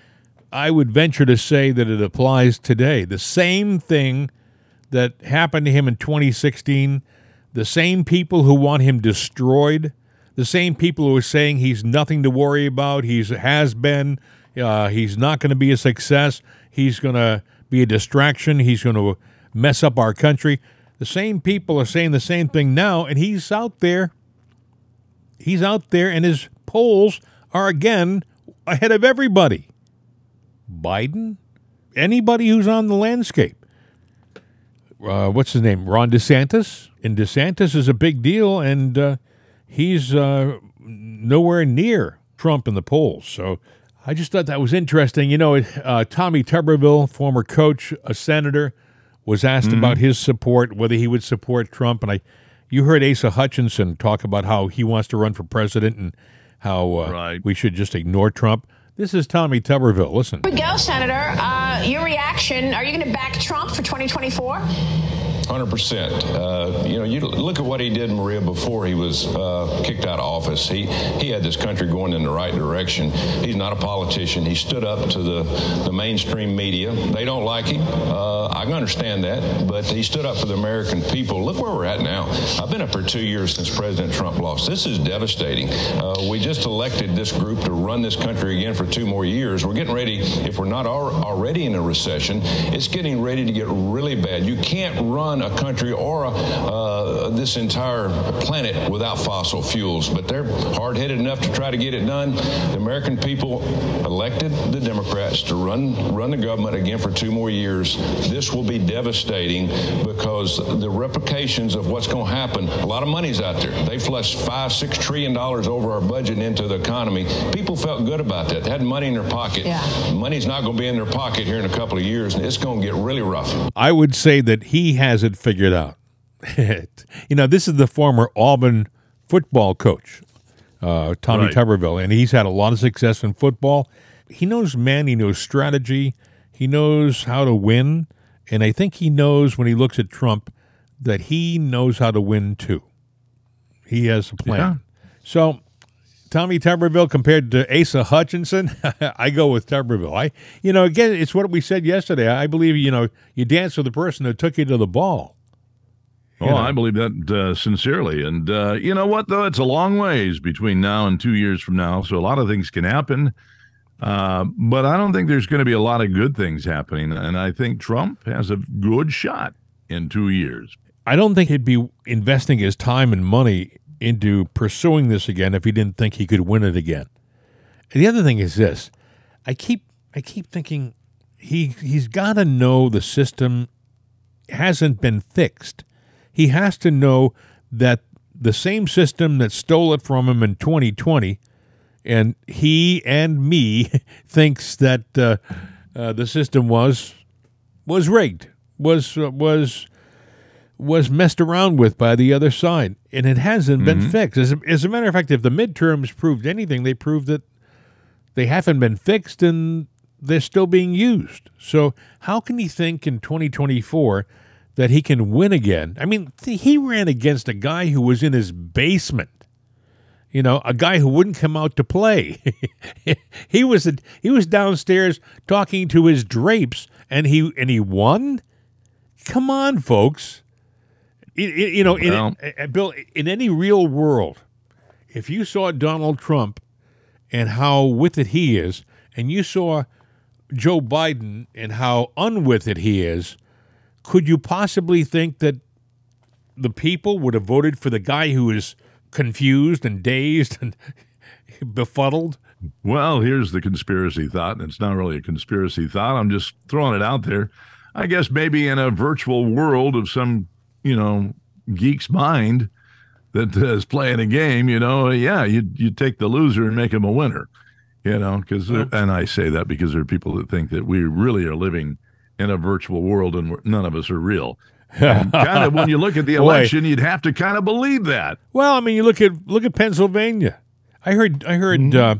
I would venture to say that it applies today. The same thing that happened to him in 2016, the same people who want him destroyed, the same people who are saying he's nothing to worry about, he's has been, uh, he's not going to be a success, he's going to be a distraction, he's going to mess up our country. The same people are saying the same thing now, and he's out there. He's out there, and his polls are again ahead of everybody. Biden, anybody who's on the landscape. Uh, what's his name? Ron DeSantis. And DeSantis is a big deal, and uh, he's uh, nowhere near Trump in the polls. So I just thought that was interesting. You know, uh, Tommy Tuberville, former coach, a senator, was asked Mm-hmm. about his support, whether he would support Trump, and I, you heard Asa Hutchinson talk about how he wants to run for president and how uh, Right. we should just ignore Trump. This is Tommy Tuberville. Listen. Here we go, Senator. Uh, your reaction. Are you going to back Trump for 2024? Hundred percent. Uh, you know, you look at what he did, Maria, before he was uh, kicked out of office. He he had this country going in the right direction. He's not a politician. He stood up to the the mainstream media. They don't like him. Uh, I can understand that, but he stood up for the American people. Look where we're at now. I've been up for two years since President Trump lost. This is devastating. Uh, we just elected this group to run this country again for two more years. We're getting ready. If we're not al- already in a recession, it's getting ready to get really bad. You can't run a country or a, uh, this entire planet without fossil fuels. But they're hard-headed enough to try to get it done. The American people elected the Democrats to run run the government again for two more years. This will be devastating because the replications of what's going to happen. A lot of money's out there. They flushed five, six trillion dollars over our budget into the economy. People felt good about that. They had money in their pocket. Yeah. Money's not going to be in their pocket here in a couple of years, and it's going to get really rough. I would say that he has it figured out. you know, this is the former Auburn football coach, uh, Tommy Right. Tuberville, and he's had a lot of success in football. He knows man, he knows strategy, he knows how to win, and I think he knows when he looks at Trump that he knows how to win too. He has a plan. Yeah. So, Tommy Tuberville compared to Asa Hutchinson, I go with Tuberville. I, you know, again, it's what we said yesterday. I believe, you know, you dance with the person that took you to the ball. Oh, I believe that uh, sincerely. And uh, you know what, though? It's a long ways between now and two years from now. So a lot of things can happen. Uh, but I don't think there's going to be a lot of good things happening. And I think Trump has a good shot in two years. I don't think he'd be investing his time and money into pursuing this again if he didn't think he could win it again. And the other thing is this: I keep I keep thinking he he's got to know the system hasn't been fixed. He has to know that the same system that stole it from him in 2020, and he and me thinks that uh, uh, the system was was rigged, was uh, was was messed around with by the other side, and it hasn't been mm-hmm. fixed. As a, as a matter of fact, if the midterms proved anything, they proved that they haven't been fixed and they're still being used. So, how can he think in 2024 that he can win again? I mean, th- he ran against a guy who was in his basement. You know, a guy who wouldn't come out to play. he was he was downstairs talking to his drapes, and he and he won. Come on, folks. It- it- you know, in, Well- uh, Bill, in any real world, if you saw Donald Trump and how with it he is, and you saw Joe Biden and how unwith it he is, could you possibly think that the people would have voted for the guy who is confused and dazed and befuddled? Well, here's the conspiracy thought, and it's not really a conspiracy thought. I'm just throwing it out there. I guess maybe in a virtual world of some, you know, geek's mind that uh, playing a game, you know, yeah, you you take the loser and make him a winner, you know, because and I say that because there are people that think that we really are living in a virtual world and none of us are real. Kind of when you look at the Boy. election, you'd have to kind of believe that. Well, I mean, you look at look at Pennsylvania. I heard I heard uh,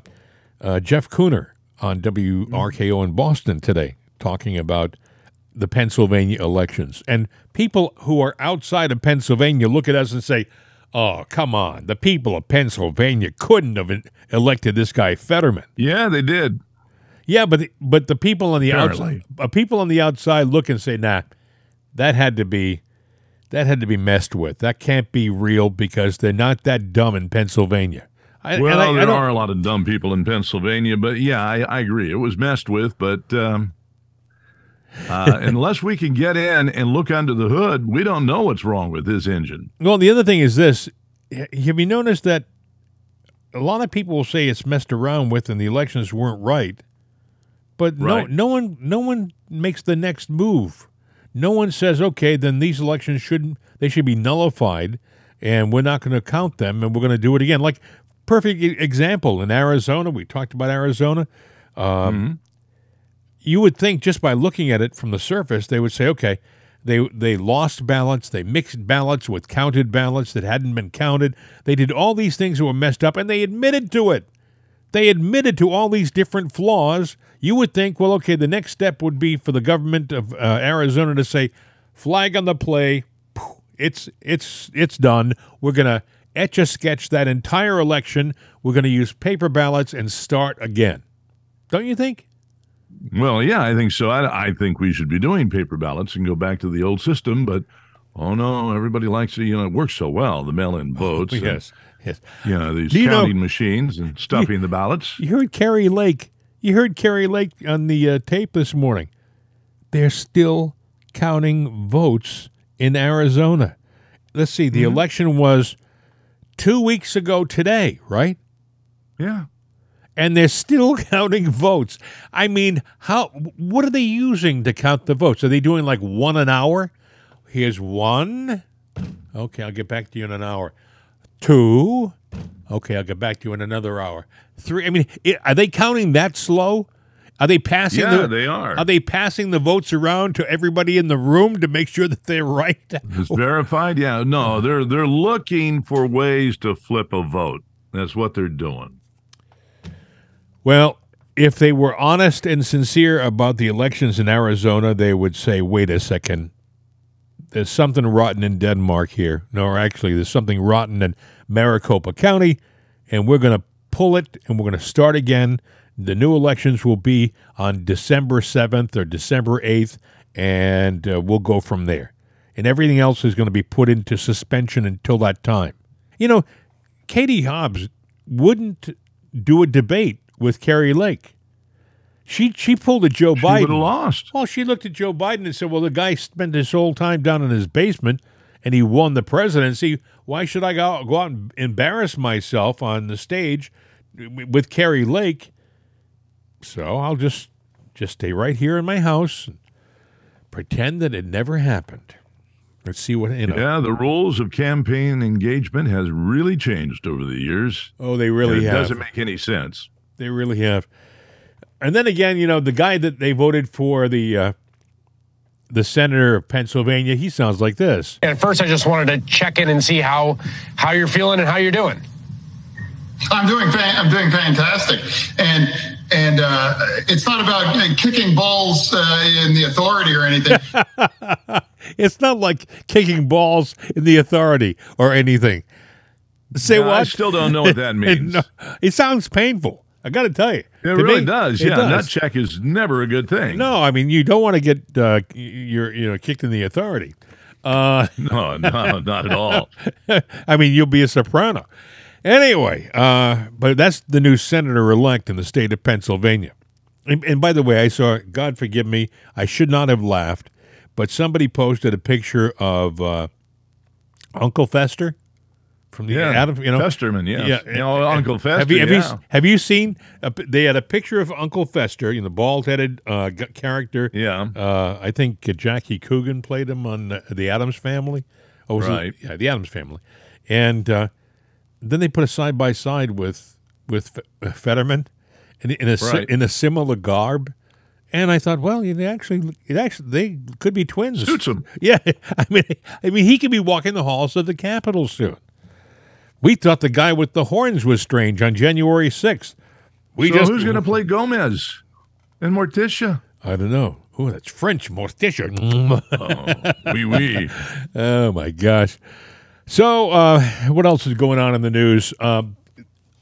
uh, Jeff Kuhner on WRKO in Boston today talking about the Pennsylvania elections, and people who are outside of Pennsylvania look at us and say, "Oh, come on! The people of Pennsylvania couldn't have elected this guy Fetterman." Yeah, they did. Yeah, but the, but the people on the Apparently. outside, uh, people on the outside look and say, "Nah, that had to be, that had to be messed with. That can't be real because they're not that dumb in Pennsylvania." I, Well, I- I there don't- are a lot of dumb people in Pennsylvania, but yeah, I, I agree. It was messed with, but um, uh, unless we can get in and look under the hood, we don't know what's wrong with this engine. Well, the other thing is this: have you noticed that a lot of people will say it's messed around with and the elections weren't right, but Right. no, no one, no one makes the next move. No one says, okay, then these elections shouldn't, they should be nullified, and we're not going to count them, and we're going to do it again. Like perfect example in Arizona, we talked about Arizona. Um, You would think just by looking at it from the surface, they would say, okay, they they lost ballots, they mixed ballots with counted ballots that hadn't been counted. They did all these things that were messed up, and they admitted to it. They admitted to all these different flaws. You would think, well, okay, the next step would be for the government of uh, Arizona to say, flag on the play, it's it's it's done. We're gonna etch a sketch that entire election. We're gonna use paper ballots and start again. Don't you think? Well, yeah, I think so. I, I think we should be doing paper ballots and go back to the old system, but oh no, everybody likes it. You know, it works so well, the mail in votes. and, yes, yes. you know, these you know- counting machines and stuffing the ballots. You heard Kari Lake. You heard Kari Lake on the uh, tape this morning. They're still counting votes in Arizona. Let's see. The election was two weeks ago today, right? Yeah. And they're still counting votes. I mean, how? What are they using to count the votes? Are they doing like one an hour? Here's one. Okay, I'll get back to you in an hour. Two. Okay, I'll get back to you in another hour. Three. I mean, are they counting that slow? Are they passing? Yeah, the, they are. Are they passing the votes around to everybody in the room to make sure that they're right? It's verified. Yeah, no, they're they're looking for ways to flip a vote. That's what they're doing. Well, if they were honest and sincere about the elections in Arizona, they would say, wait a second, there's something rotten in Denmark here. No, actually, there's something rotten in Maricopa County, and we're going to pull it and we're going to start again. The new elections will be on December 7th or December 8th, and uh, we'll go from there. And everything else is going to be put into suspension until that time. You know, Katie Hobbs wouldn't do a debate with Kari Lake. She she pulled a Joe She Biden. would have lost. Well, she looked at Joe Biden and said, "Well, the guy spent his whole time down in his basement, and he won the presidency. Why should I go, go out and embarrass myself on the stage with Kari Lake? So I'll just just stay right here in my house and pretend that it never happened. Let's see what you know. Yeah, the rules of campaign engagement has really changed over the years. Oh, they really And it have. doesn't make any sense. They really have. And then again, you know, the guy that they voted for the uh, the senator of Pennsylvania, he sounds like this. And first, I just wanted to check in and see how how you're feeling and how you're doing. I'm doing fan- I'm doing fantastic, and and uh, it's not about uh, kicking balls uh, in the authority or anything. It's not like kicking balls in the authority or anything. Say Yeah, what? I still don't know what that means. No, it sounds painful. I got to tell you, It really me, does. it Yeah, does. nut check is never a good thing. No, I mean you don't want to get uh, you're you know kicked in the authority. Uh, no, no, not at all. I mean you'll be a soprano. Anyway, uh, but that's the new senator elect in the state of Pennsylvania. And, and by the way, I saw. God forgive me. I should not have laughed, but somebody posted a picture of uh, Uncle Fester from the Yeah, Adam. You know, Festerman, yes. You know, Uncle Have you Fester, have, you, have you seen? A, they had a picture of Uncle Fester, you know, the bald-headed uh, character. Yeah. Uh, I think uh, Jackie Coogan played him on uh, the Addams Family. Oh, was it- Right. yeah, the Addams Family, and uh, then they put a side by side with with F- uh, Fetterman in, in a Right. in a similar garb. And I thought, well, it actually, it actually, they could be twins. Suits 'em. Yeah, I mean, I mean, he could be walking the halls of the Capitol soon. We thought the guy with the horns was strange on January sixth. We so just who's going to play Gomez and Morticia? I don't know. Oh, that's French Morticia. Oh, oui, oui. Oh my gosh. So, uh, what else is going on in the news? Um,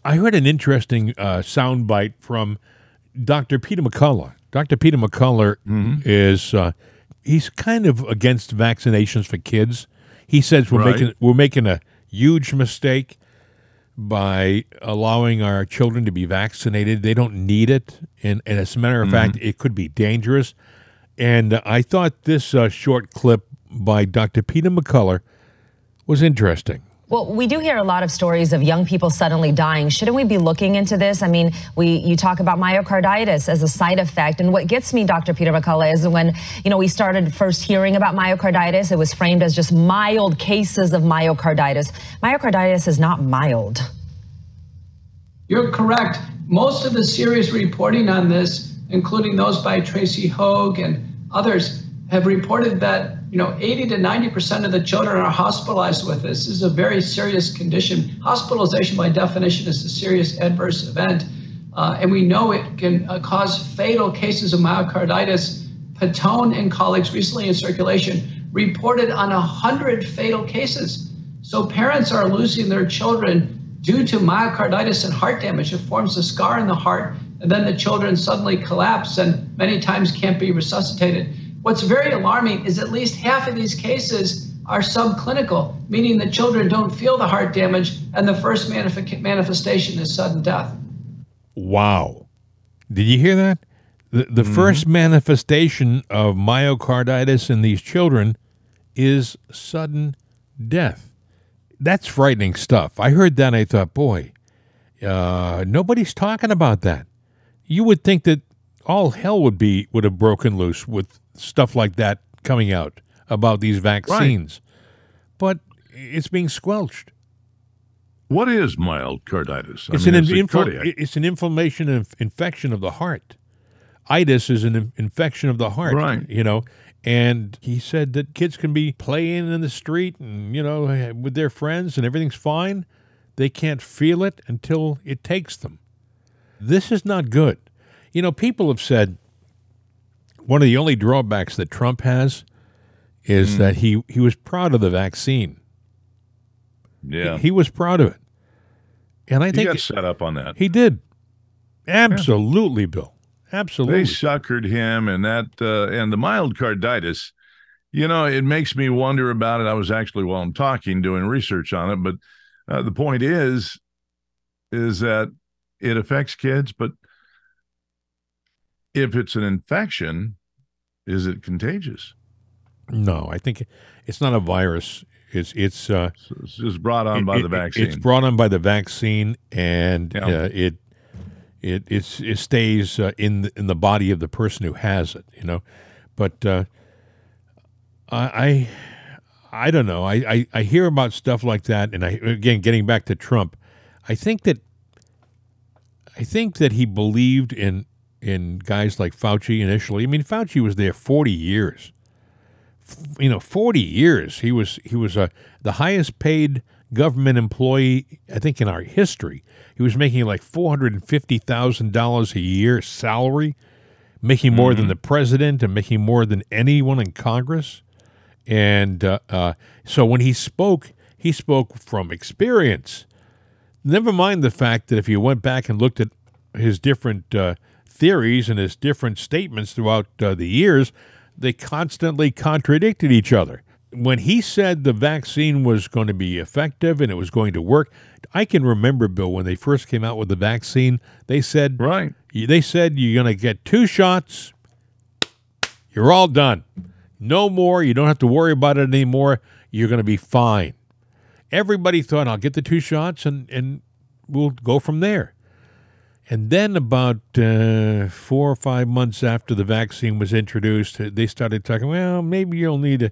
I heard an interesting uh, soundbite from Dr. Peter McCullough. Dr. Peter McCullough is uh, he's kind of against vaccinations for kids. He says we're Right. making we're making a huge mistake by allowing our children to be vaccinated. They don't need it, and, and as a matter of fact, it could be dangerous. And I thought this uh, short clip by Dr. Peter McCullough was interesting. Well, we do hear a lot of stories of young people suddenly dying. Shouldn't we be looking into this? I mean, we you talk about myocarditis as a side effect, and what gets me, Dr. Peter McCullough, is when you know we started first hearing about myocarditis, it was framed as just mild cases of myocarditis. Myocarditis is not mild. You're correct. Most of the serious reporting on this, including those by Tracy Høeg and others, have reported that you know 80 to 90 percent of the children are hospitalized with this. This is a very serious condition. Hospitalization, by definition, is a serious adverse event, uh, and we know it can uh, cause fatal cases of myocarditis. Patone and colleagues recently in circulation reported on 100 fatal cases. So parents are losing their children due to myocarditis and heart damage. It forms a scar in the heart, and then the children suddenly collapse and many times can't be resuscitated. What's very alarming is at least half of these cases are subclinical, meaning the children don't feel the heart damage, and the first manif- manifestation is sudden death. Wow. Did you hear that? The, the mm-hmm. first manifestation of myocarditis in these children is sudden death. That's frightening stuff. I heard that and I thought, boy, uh, nobody's talking about that. You would think that all hell would be would have broken loose with stuff like that coming out about these vaccines. Right. But it's being squelched. What is myocarditis? It's, mean, an it's, infl- it's an inflammation and infection of the heart. Itis is an infection of the heart. Right. You know, and he said that kids can be playing in the street and, you know, with their friends and everything's fine. They can't feel it until it takes them. This is not good. You know, people have said one of the only drawbacks that Trump has is mm. that he, he was proud of the vaccine. Yeah. He, he was proud of it. And I he think got set up on that. He did. Absolutely, yeah. Bill. Absolutely. They suckered him and that uh, and the myocarditis, you know, it makes me wonder about it. I was actually while I'm talking doing research on it, but uh, the point is is that it affects kids, but if it's an infection, is it contagious? No, I think it's not a virus. It's it's uh, it's brought on it, by it, the vaccine. It's brought on by the vaccine, and yeah. uh, it it it's, it stays uh, in the, in the body of the person who has it. You know, but uh, I, I I don't know. I, I I hear about stuff like that, and I again getting back to Trump, I think that I think that he believed in in guys like Fauci initially. I mean, Fauci was there 40 years. You know, 40 years. He was he was a the highest paid government employee I think in our history. He was making like $450,000 a year salary, making more mm-hmm. than the president and making more than anyone in Congress. And uh, uh, so when he spoke, he spoke from experience. Never mind the fact that if you went back and looked at his different uh, theories and his different statements throughout uh, the years, they constantly contradicted each other. When he said the vaccine was going to be effective and it was going to work, I can remember Bill when they first came out with the vaccine. They said, right. They said you're going to get two shots. You're all done. No more. You don't have to worry about it anymore. You're going to be fine. Everybody thought, I'll get the two shots and, and we'll go from there. And then, about uh, four or five months after the vaccine was introduced, uh, they started talking. Well, maybe you'll need a,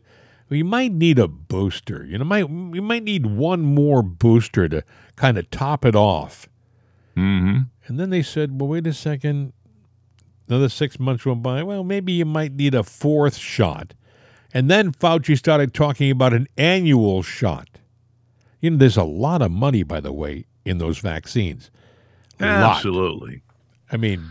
well, you might need a booster. You know, might you might need one more booster to kind of top it off. Mm-hmm. And then they said, well, wait a second. Another six months went by. Well, maybe you might need a fourth shot. And then Fauci started talking about an annual shot. You know, there's a lot of money, by the way, in those vaccines. Absolutely. Lot. I mean,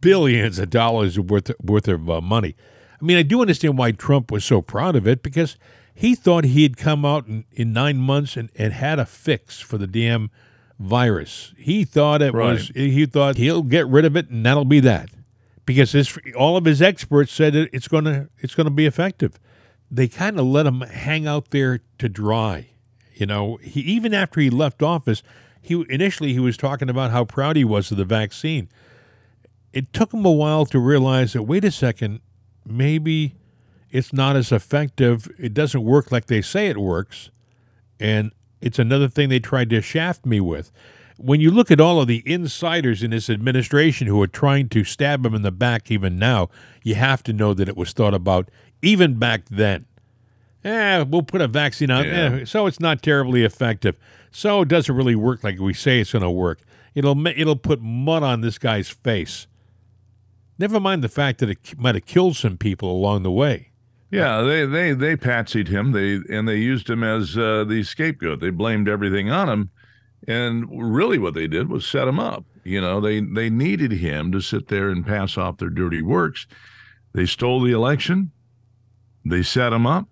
billions of dollars worth worth of uh, money. I mean, I do understand why Trump was so proud of it because he thought he had come out in, in nine months and, and had a fix for the damn virus. He thought it right. was. He thought he'll get rid of it and that'll be that, because his, all of his experts said it, it's gonna it's gonna be effective. They kind of let him hang out there to dry. You know, he, even after he left office, he initially he was talking about how proud he was of the vaccine. It took him a while to realize that wait a second, maybe it's not as effective. It doesn't work like they say it works. And it's another thing they tried to shaft me with. When you look at all of the insiders in this administration who are trying to stab him in the back even now, you have to know that it was thought about even back then. Eh, we'll put a vaccine out, Yeah. eh, so it's not terribly effective. So it doesn't really work like we say it's going to work. It'll it'll put mud on this guy's face. Never mind the fact that it might have killed some people along the way. Yeah, they they they patsied him. They and they used him as uh, the scapegoat. They blamed everything on him, and really what they did was set him up. You know, they they needed him to sit there and pass off their dirty works. They stole the election. They set him up.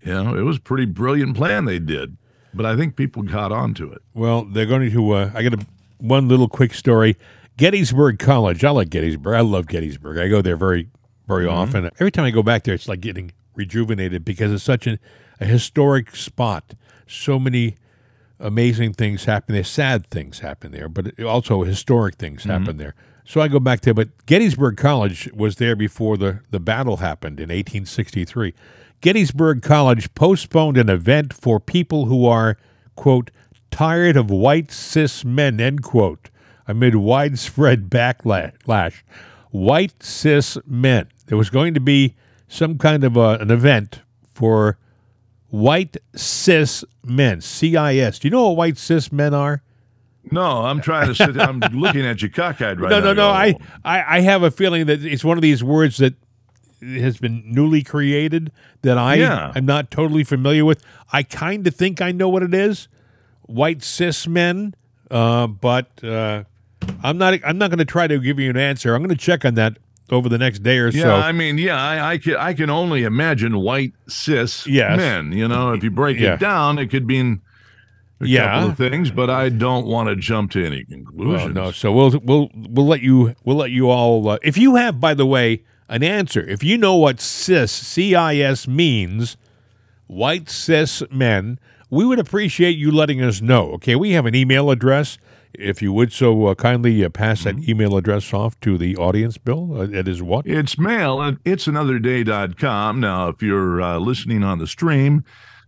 You know, it was a pretty brilliant plan they did, but I think people got onto it. Well, they're going to. Uh, I got a, one little quick story. Gettysburg College. I like Gettysburg. I love Gettysburg. I go there very, very often. Every time I go back there, it's like getting rejuvenated because it's such an, a historic spot. So many amazing things happen there. Sad things happen there, but also historic things happen there. So I go back there. But Gettysburg College was there before the, the battle happened in 1863. Gettysburg College postponed an event for people who are, quote, tired of white cis men, end quote, amid widespread backlash. White cis men. There was going to be some kind of a, an event for white cis men, CIS. Do you know what white cis men are? No, I'm trying to sit. I'm looking at you cockeyed right no, now. no, no. going, I, I, I have a feeling that it's one of these words that has been newly created that I Yeah. am not totally familiar with. I kind of think I know what it is. White cis men, uh, but uh, I'm not. I'm not going to try to give you an answer. I'm going to check on that over the next day or Yeah, so. Yeah, I mean, yeah, I, I can I can only imagine white cis Yes. men. You know, if you break Yeah. it down, it could mean a Yeah. couple of things, but I don't want to jump to any Well, conclusions. no, so we'll we'll we'll let you we'll let you all. Uh, if you have, by the way, an answer, if you know what cis C I S means, white cis men, we would appreciate you letting us know. Okay, we have an email address. If you would so uh, kindly uh, pass that email address off to the audience, Bill. Uh, it is what? It's mail at it'sanotherday.com. Now, if you're uh, listening on the stream,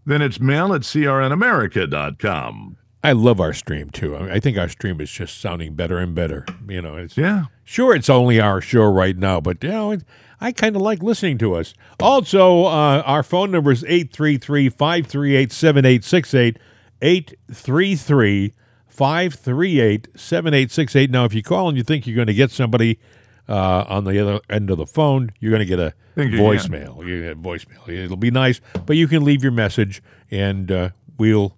then it's mail at crnamerica.com. I love our stream too. I, mean, I think our stream is just sounding better and better. You know, it's Yeah. Sure, it's only our show right now, but you know, it, I kind of like listening to us. Also, uh, our phone number is 833 538 7868. 833 538 7868. Now, if you call and you think you're going to get somebody uh, on the other end of the phone, you're going to get a voicemail. You're going get a voicemail. It'll be nice, but you can leave your message and uh, we'll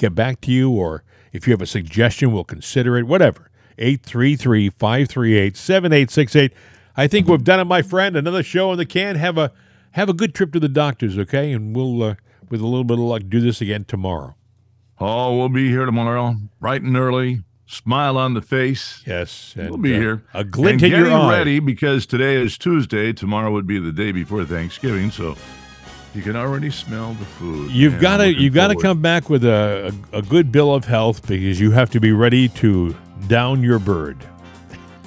get back to you. Or if you have a suggestion, we'll consider it. Whatever. 833 538 7868. I think we've done it, my friend. Another show in the can. Have a have a good trip to the doctors, okay? And we'll, uh, with a little bit of luck, do this again tomorrow. Oh, we'll be here tomorrow, bright and early. Smile on the face. Yes, we'll be uh, here. a glint and in your getting eye. ready because today is Tuesday. Tomorrow would be the day before Thanksgiving, so you can already smell the food. You've got to you've got to come back with a, a a good bill of health because you have to be ready to down your bird.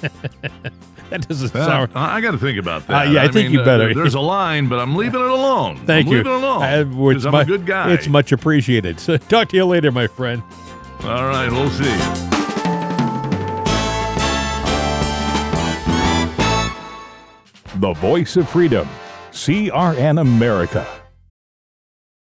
that doesn't Well, sound. I got to think about that. Uh, yeah, I think you better. There's a line, but I'm leaving it alone. Thank I'm you. Leaving it alone. Uh, well, it's because I'm mu- a good guy. It's much appreciated. So talk to you later, my friend. All right, we'll see. The voice of freedom. CRN America.